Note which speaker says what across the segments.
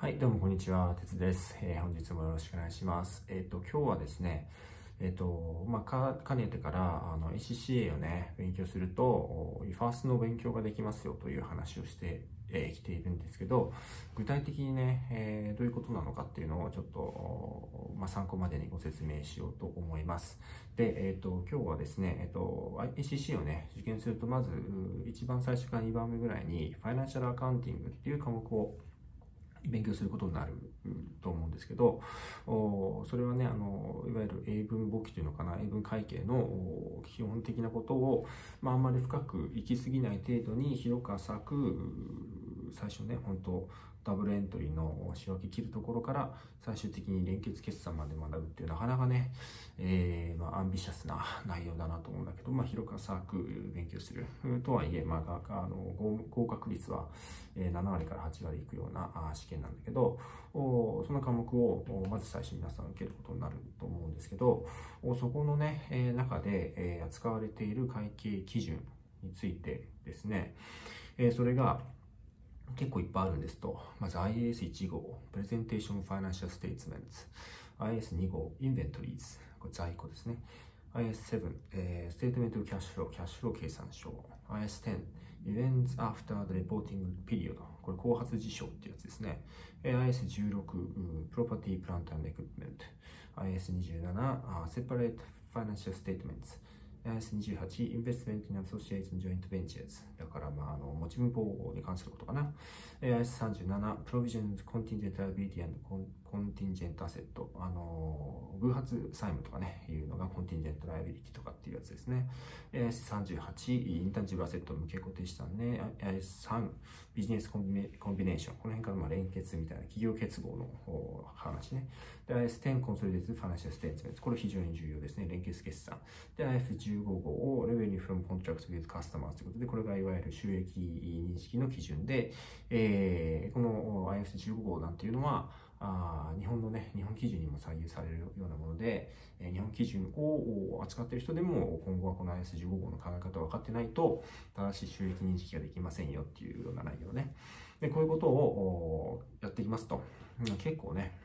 Speaker 1: はい、どうもこんにちは、鉄です。えー、本日もよろしくお願いします。えっ、ー、と、今日はですね、えっ、ー、と、まあ、か、かねてから、あの、ACCA をね、勉強すると、ファースの勉強ができますよという話をしてえー、きているんですけど、具体的にね、えー、どういうことなのかっていうのをちょっと、まあ、参考までにご説明しようと思います。で、えっ、と、今日はですね、えっ、と、ICC をね、受験すると、まず、一番最初から2番目ぐらいに、ファイナンシャルアカウンティングっていう科目を勉強することになると思うんですけど、それはね、あの、いわゆる英文簿記というのかな、英文会計の基本的なことを、まあ、あんまり深く行き過ぎない程度に広く浅く、最初ね、本当ダブルエントリーの仕分け切るところから最終的に連結決算まで学ぶっていうなかなかね、えー、まあ、アンビシャスな内容だなと思うんだけど、まあ、広く浅く勉強する。とはいえ、まあ、あの合格率は7割から8割いくような試験なんだけど、その科目をまず最初皆さん受けることになると思うんですけど、そこのね、中で扱われている会計基準についてですね、それが結構いっぱいあるんですと、まず IAS1 号、 Presentation Financial Statements、IAS2 号、 Inventories、これ在庫ですね。IAS7、えー、 Statement Cash Flow、キャッシュフロー計算書。 IAS10、 Event After the Reporting Period。これ、後発事象ってやつですね。 IAS16、 Property Plant Equipment。 IAS27、 Separate Financial Statement。 IAS28 Investment in Associates and Joint Ventures。だからまああの持ち分法に関することかな。 IAS37 Provision Contingent Liability Contingent Asset偶発債務とかねいうのが Contingent Liability とかっていうやつですね。S38 インタンジブアセット無形固定資産ね。S3 ビジネスコンビネーション。この辺からまあ連結みたいな企業結合の話ね。で S10 Consolidated Financial Statements これ非常に重要ですね。連結決算。で IF15 号を Revenue from contract with Customers ということでこれがいわゆる収益認識の基準で、えー、この IF15 号なんていうのはあ日本のね、日本基準にも採用されるようなもので、え日本基準を扱っている人でも今後はこの IS15 号の考え方を分かってないと正しい収益認識ができませんよっていうような内容ね。で、こういうことをやっていきますと、結構ね、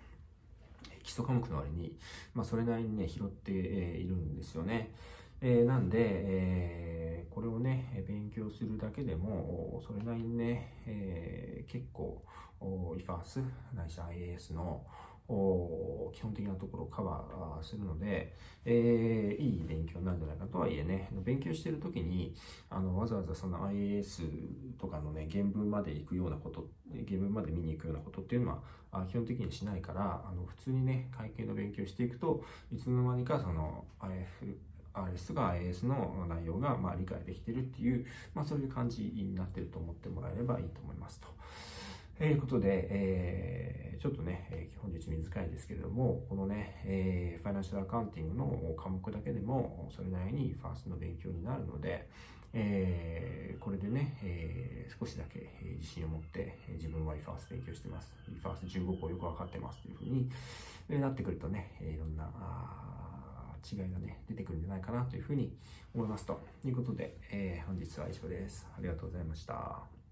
Speaker 1: 基礎科目の割に、まあ、それなりにね、拾っているんですよね。えー、なんで、えー、これをね、強するだけでも、それなりにね、えー、結構、IFAS ないし IAS の基本的なところをカバーするので、えー、いい勉強なんじゃないかとはいえね、勉強してるときに、あの、わざわざその IAS とかのね、原文まで行くようなこと、原文まで見に行くようなことっていうのは、基本的にしないから、あの、普通にね、会計の勉強していくと、いつの間にかその IF、RS が IS の内容がまあ理解できてるっていう、まあそういう感じになってると思ってもらえればいいと思いますと。ということで、えー、ちょっとね、えー、本日短いですけれども、このね、えー、ファイナンシャルアカウンティングの科目だけでも、それなりにファーストの勉強になるので、えー、これでね、えー、少しだけ自信を持って、自分は IFARS 勉強してます。IFARS 15個よくわかってますというふうになってくるとね、いろんな違いがね、出てくるんじゃないかなというふうに思いますということで、えー、本日は以上です。ありがとうございました。